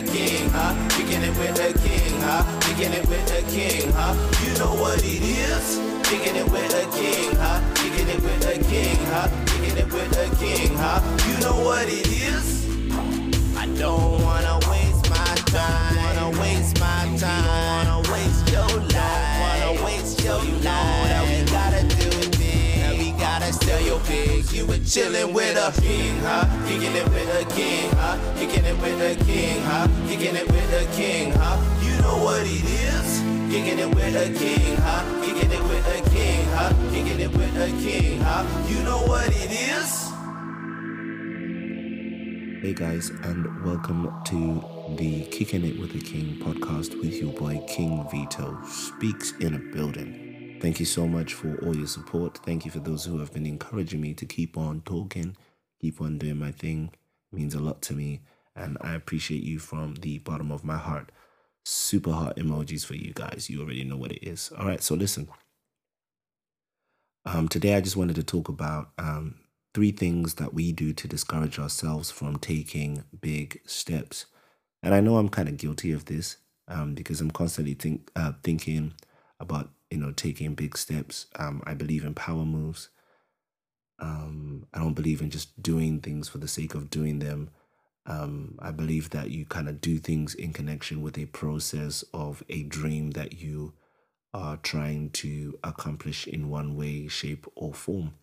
the king, huh? It with the king, huh? It with the king, huh? You know what it is? It with the king, huh? It with the king, huh? It with the king, huh? You know what it is? I don't wanna waste my time. Don't Wanna waste my time. Wanna waste your life. Wanna waste your life. That we gotta do it big. That we gotta sell your pigs. You were chillin' with a king, huh? It with a king? Kicking it with a king, huh? Kicking it with a king, huh? You know what it is? Kicking it with a king, huh? Kicking it with a king, huh? Kicking it with a king, huh? You know what it is? Hey guys, and welcome to the Kicking It with the King podcast with your boy King Vito speaks in a building. Thank you so much for all your support. Thank you for those who have been encouraging me to keep on talking, keep on doing my thing. It means a lot to me, and I appreciate you from the bottom of my heart. Super heart emojis for you guys. You already know what it is. All right, so listen. Um, today I just wanted to talk about um, three things that we do to discourage ourselves from taking big steps. And I know I'm kind of guilty of this um, because I'm constantly think, uh, thinking about you know taking big steps. Um, I believe in power moves. Um, I don't believe in just doing things for the sake of doing them. Um, I believe that you kind of do things in connection with a process of a dream that you are trying to accomplish in one way, shape, or form.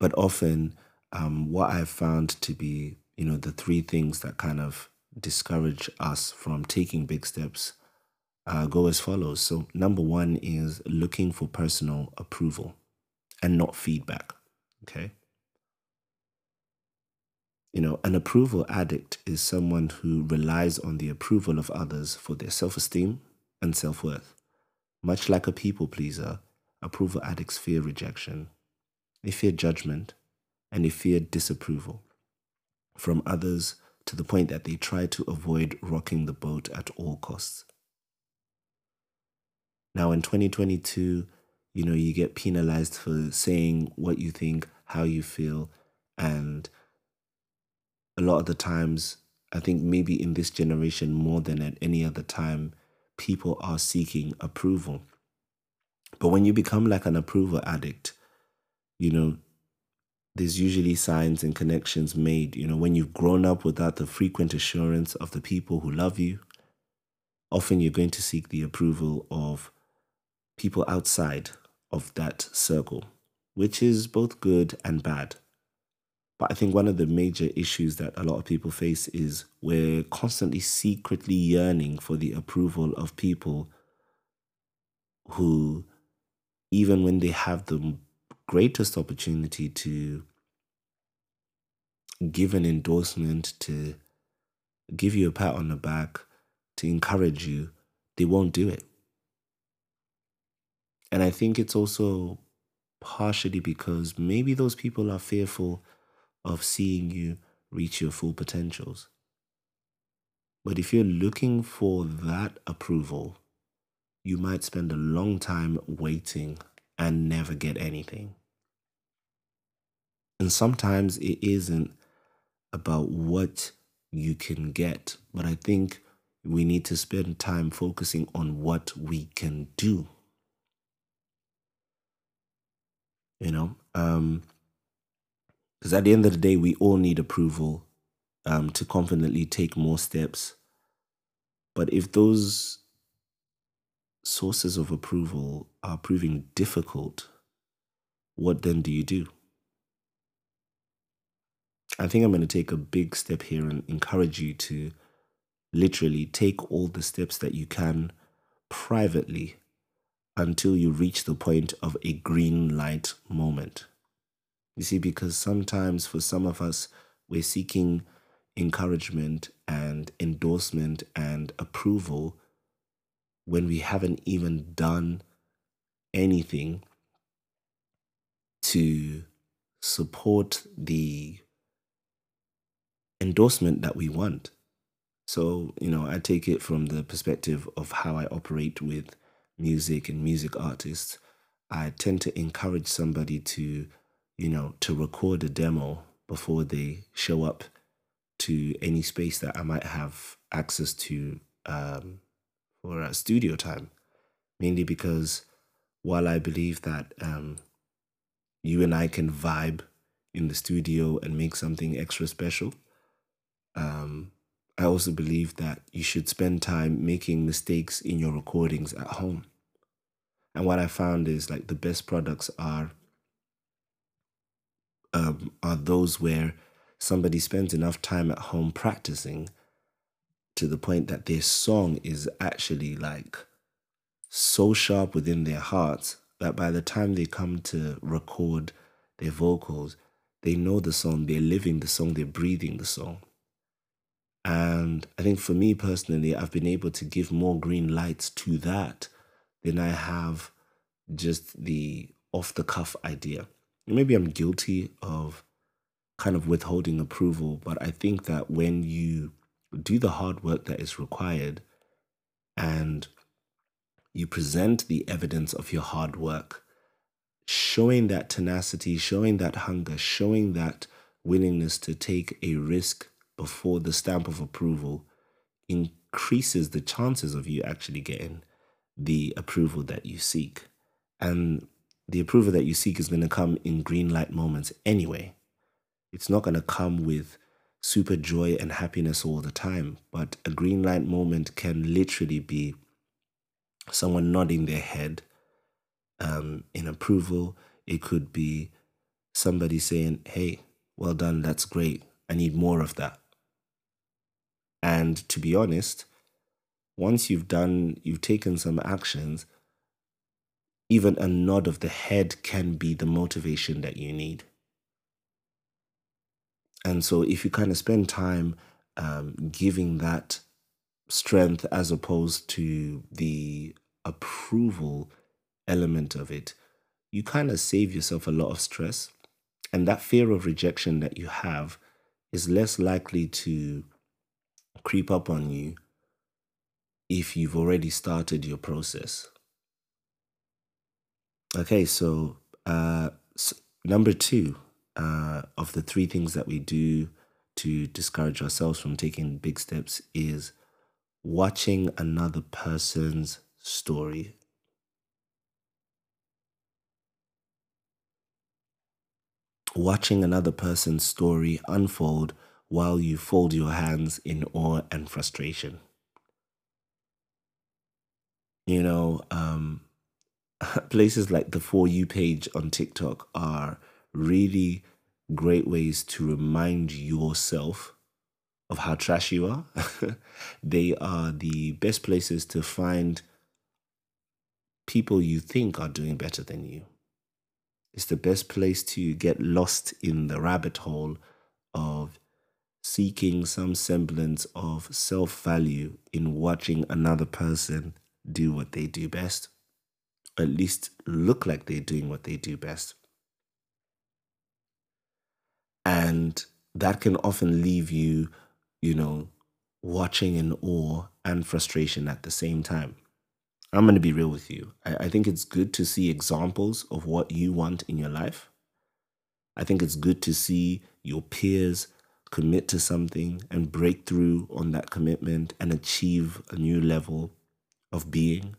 But often, um, what I've found to be, you know, the three things that kind of discourage us from taking big steps uh, go as follows. So, number one is looking for personal approval and not feedback. Okay. You know, an approval addict is someone who relies on the approval of others for their self esteem and self worth. Much like a people pleaser, approval addicts fear rejection, they fear judgment, and they fear disapproval from others to the point that they try to avoid rocking the boat at all costs. Now, in 2022, you know, you get penalized for saying what you think, how you feel, and a lot of the times, I think maybe in this generation more than at any other time, people are seeking approval. But when you become like an approval addict, you know, there's usually signs and connections made. You know, when you've grown up without the frequent assurance of the people who love you, often you're going to seek the approval of people outside of that circle, which is both good and bad. But I think one of the major issues that a lot of people face is we're constantly secretly yearning for the approval of people who, even when they have the greatest opportunity to give an endorsement, to give you a pat on the back, to encourage you, they won't do it. And I think it's also partially because maybe those people are fearful of seeing you reach your full potentials. But if you're looking for that approval, you might spend a long time waiting and never get anything. And sometimes it isn't about what you can get, but I think we need to spend time focusing on what we can do. You know, um, because at the end of the day, we all need approval um, to confidently take more steps. But if those sources of approval are proving difficult, what then do you do? I think I'm going to take a big step here and encourage you to literally take all the steps that you can privately until you reach the point of a green light moment. You see, because sometimes for some of us, we're seeking encouragement and endorsement and approval when we haven't even done anything to support the endorsement that we want. So, you know, I take it from the perspective of how I operate with music and music artists. I tend to encourage somebody to, you know, to record a demo before they show up to any space that I might have access to um, for a studio time, mainly because while I believe that um, you and I can vibe in the studio and make something extra special, um, I also believe that you should spend time making mistakes in your recordings at home. And what I found is like the best products are um, are those where somebody spends enough time at home practicing to the point that their song is actually like so sharp within their hearts that by the time they come to record their vocals, they know the song, they're living the song, they're breathing the song. And I think for me personally, I've been able to give more green lights to that than I have just the off the cuff idea. Maybe I'm guilty of kind of withholding approval, but I think that when you do the hard work that is required and you present the evidence of your hard work, showing that tenacity, showing that hunger, showing that willingness to take a risk before the stamp of approval increases the chances of you actually getting the approval that you seek. And the approval that you seek is going to come in green light moments anyway. It's not going to come with super joy and happiness all the time, but a green light moment can literally be someone nodding their head um, in approval. It could be somebody saying, Hey, well done, that's great. I need more of that. And to be honest, once you've done, you've taken some actions, even a nod of the head can be the motivation that you need. And so, if you kind of spend time um, giving that strength as opposed to the approval element of it, you kind of save yourself a lot of stress. And that fear of rejection that you have is less likely to creep up on you if you've already started your process. Okay, so, uh, so number two uh, of the three things that we do to discourage ourselves from taking big steps is watching another person's story. Watching another person's story unfold while you fold your hands in awe and frustration. You know, um, places like the For You page on TikTok are really great ways to remind yourself of how trash you are. they are the best places to find people you think are doing better than you. It's the best place to get lost in the rabbit hole of seeking some semblance of self value in watching another person do what they do best, at least look like they're doing what they do best. And that can often leave you, you know, watching in awe and frustration at the same time. I'm going to be real with you. I, I think it's good to see examples of what you want in your life. I think it's good to see your peers commit to something and break through on that commitment and achieve a new level of being.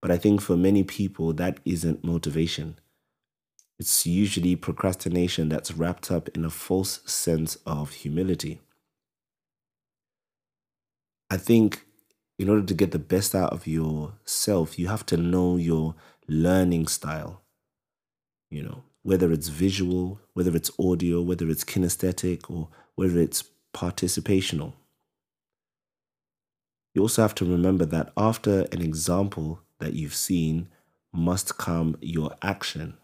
But I think for many people, that isn't motivation. It's usually procrastination that's wrapped up in a false sense of humility. I think in order to get the best out of yourself, you have to know your learning style. You know, whether it's visual, whether it's audio, whether it's kinesthetic, or whether it's participational. You also have to remember that after an example that you've seen must come your action.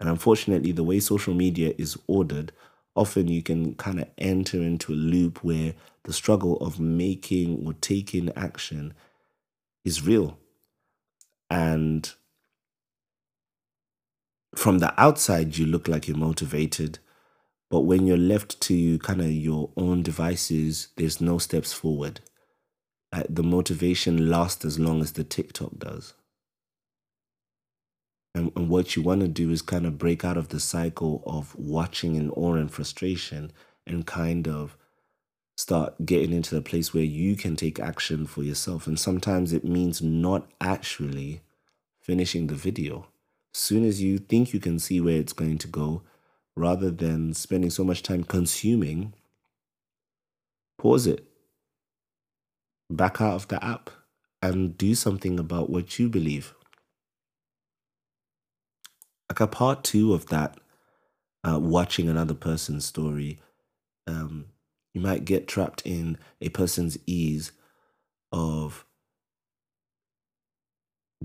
And unfortunately, the way social media is ordered, often you can kind of enter into a loop where the struggle of making or taking action is real. And from the outside, you look like you're motivated. But when you're left to kind of your own devices, there's no steps forward. The motivation lasts as long as the TikTok does. And, and what you want to do is kind of break out of the cycle of watching in awe and frustration and kind of start getting into the place where you can take action for yourself. And sometimes it means not actually finishing the video. Soon as you think you can see where it's going to go, rather than spending so much time consuming, pause it, back out of the app, and do something about what you believe. Like a part two of that, uh, watching another person's story, um, you might get trapped in a person's ease of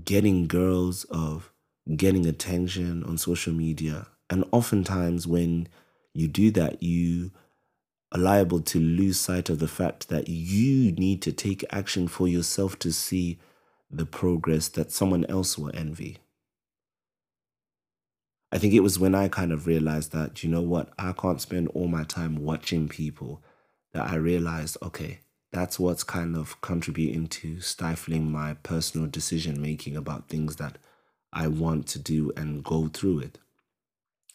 getting girls, of getting attention on social media. And oftentimes, when you do that, you are liable to lose sight of the fact that you need to take action for yourself to see the progress that someone else will envy. I think it was when I kind of realized that, you know what, I can't spend all my time watching people that I realized, okay, that's what's kind of contributing to stifling my personal decision making about things that I want to do and go through it.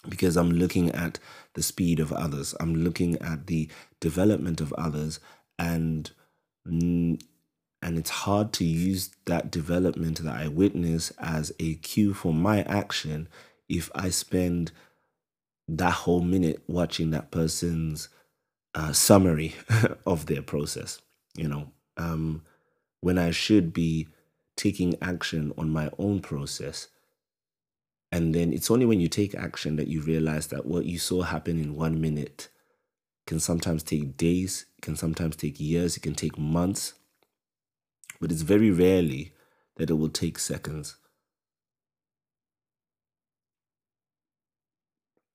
Because I'm looking at the speed of others, I'm looking at the development of others, and and it's hard to use that development that I witness as a cue for my action if I spend that whole minute watching that person's uh, summary of their process, you know, um, when I should be taking action on my own process. And then it's only when you take action that you realize that what you saw happen in one minute can sometimes take days, can sometimes take years, it can take months, but it's very rarely that it will take seconds.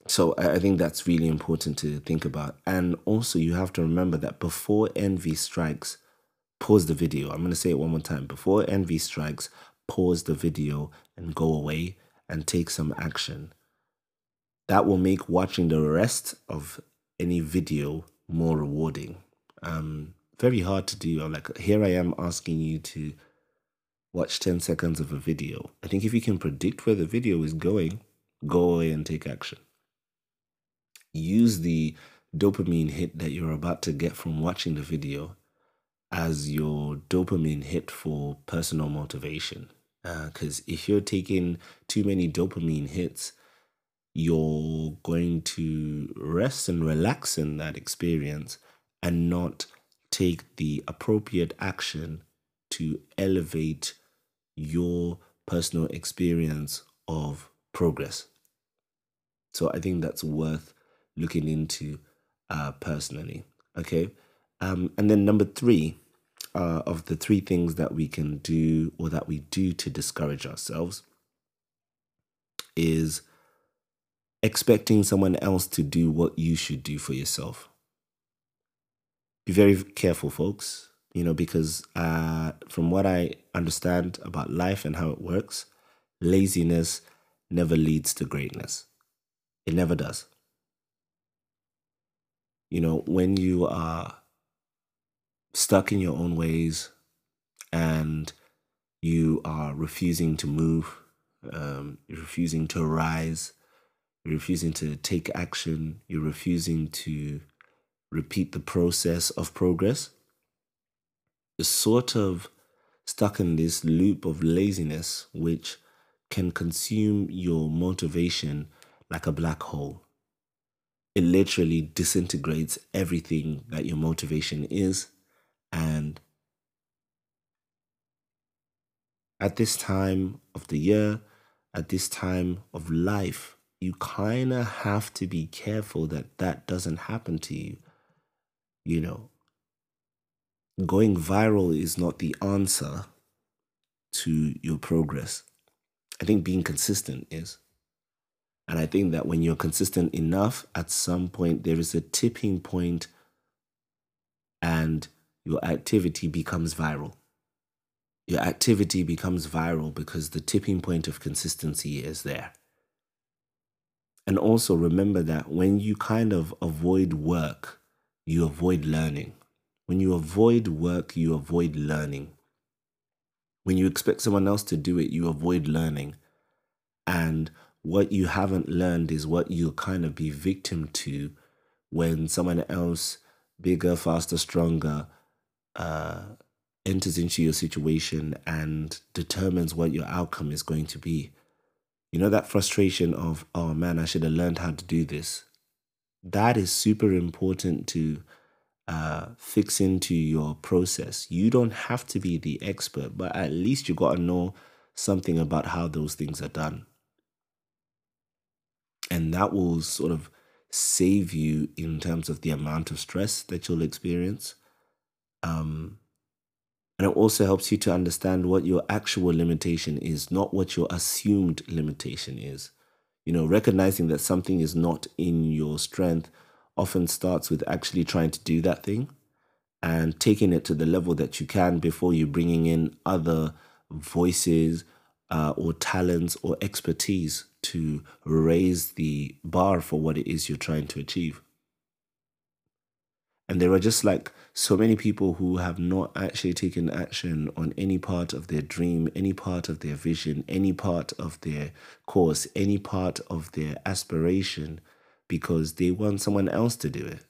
So I think that's really important to think about. And also, you have to remember that before envy strikes, pause the video. I'm going to say it one more time. Before envy strikes, pause the video and go away and take some action. That will make watching the rest of any video more rewarding. Um, very hard to do. Like, here I am asking you to watch 10 seconds of a video. I think if you can predict where the video is going, go away and take action use the dopamine hit that you're about to get from watching the video as your dopamine hit for personal motivation. Because uh, if you're taking too many dopamine hits, you're going to rest and relax in that experience and not take the appropriate action to elevate your personal experience of progress. So I think that's worth looking into uh, personally. Okay. Um, and then number three uh, of the three things that we can do or that we do to discourage ourselves is expecting someone else to do what you should do for yourself. Be very careful, folks, you know, because uh, from what I understand about life and how it works, laziness never leads to greatness. It never does. You know, when you are stuck in your own ways and you are refusing to move, um, you're refusing to rise, you're refusing to take action, you're refusing to repeat the process of progress, you're sort of stuck in this loop of laziness, which can consume your motivation like a black hole it literally disintegrates everything that your motivation is. And at this time of the year, at this time of life, you kind of have to be careful that that doesn't happen to you. You know, going viral is not the answer to your progress. I think being consistent is. And I think that when you're consistent enough, at some point there is a tipping point and your activity becomes viral. Your activity becomes viral because the tipping point of consistency is there. And also remember that when you kind of avoid work, you avoid learning. When you avoid work, you avoid learning. When you expect someone else to do it, you avoid learning. And what you haven't learned is what you'll kind of be victim to when someone else bigger, faster, stronger, uh, enters into your situation and determines what your outcome is going to be. You know, that frustration of, oh man, I should have learned how to do this. That is super important to uh, fix into your process. You don't have to be the expert, but at least you got to know something about how those things are done. And that will sort of save you in terms of the amount of stress that you'll experience. Um, and it also helps you to understand what your actual limitation is, not what your assumed limitation is. You know, recognizing that something is not in your strength often starts with actually trying to do that thing and taking it to the level that you can before you bringing in other voices uh, or talents or expertise to raise the bar for what it is you're trying to achieve. And there are just like so many people who have not actually taken action on any part of their dream, any part of their vision, any part of their course, any part of their aspiration because they want someone else to do it.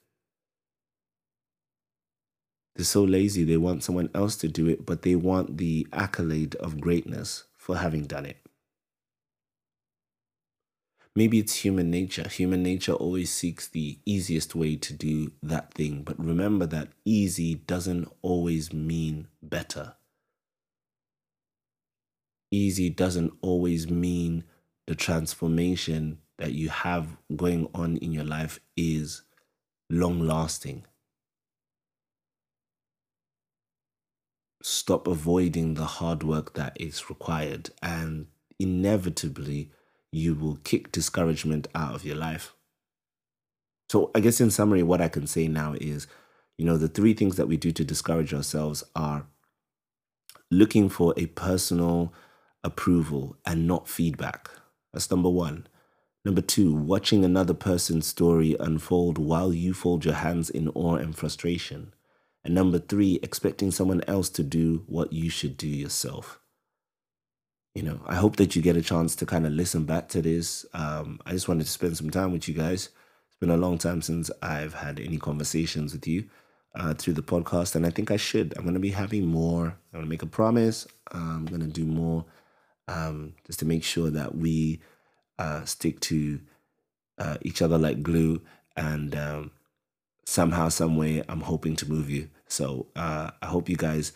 They're so lazy, they want someone else to do it, but they want the accolade of greatness for having done it. Maybe it's human nature. Human nature always seeks the easiest way to do that thing. But remember that easy doesn't always mean better. Easy doesn't always mean the transformation that you have going on in your life is long lasting. Stop avoiding the hard work that is required, and inevitably, you will kick discouragement out of your life. So, I guess in summary, what I can say now is you know, the three things that we do to discourage ourselves are looking for a personal approval and not feedback. That's number one. Number two, watching another person's story unfold while you fold your hands in awe and frustration. And number three, expecting someone else to do what you should do yourself. You know, I hope that you get a chance to kind of listen back to this. Um, I just wanted to spend some time with you guys. It's been a long time since I've had any conversations with you uh, through the podcast, and I think I should. I'm going to be having more. I'm going to make a promise. I'm going to do more um, just to make sure that we uh, stick to uh, each other like glue. And um, somehow, some way, I'm hoping to move you. So uh, I hope you guys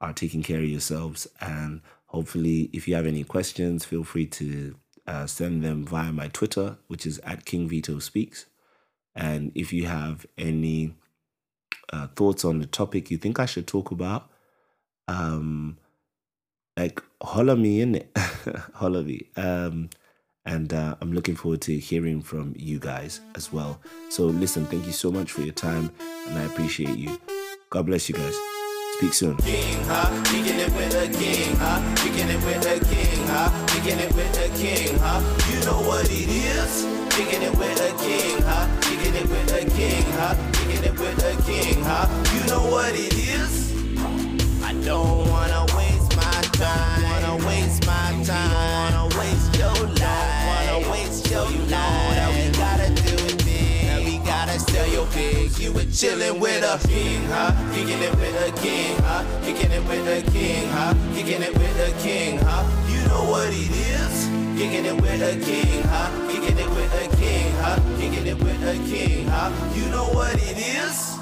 are taking care of yourselves. And hopefully, if you have any questions, feel free to uh, send them via my Twitter, which is at King Vito Speaks. And if you have any uh, thoughts on the topic you think I should talk about, um, like holler me in it, holler me. Um, and uh, I'm looking forward to hearing from you guys as well. So, listen, thank you so much for your time, and I appreciate you. God bless you guys. Speak soon. You know what it is? Kicking it with a king, huh? Kicking it with a king, huh? Kicking it with a king, huh? You know what it is? I don't wanna waste my time. Wanna waste my time. Your. You were chilling with a king, huh? Kicking it with a king, huh? Kicking it with a king, huh? Kicking it with a king, huh? You know what it is? Kicking it with a king, huh? Kicking it with a king, huh? Kicking it with a king, huh? You know what it is?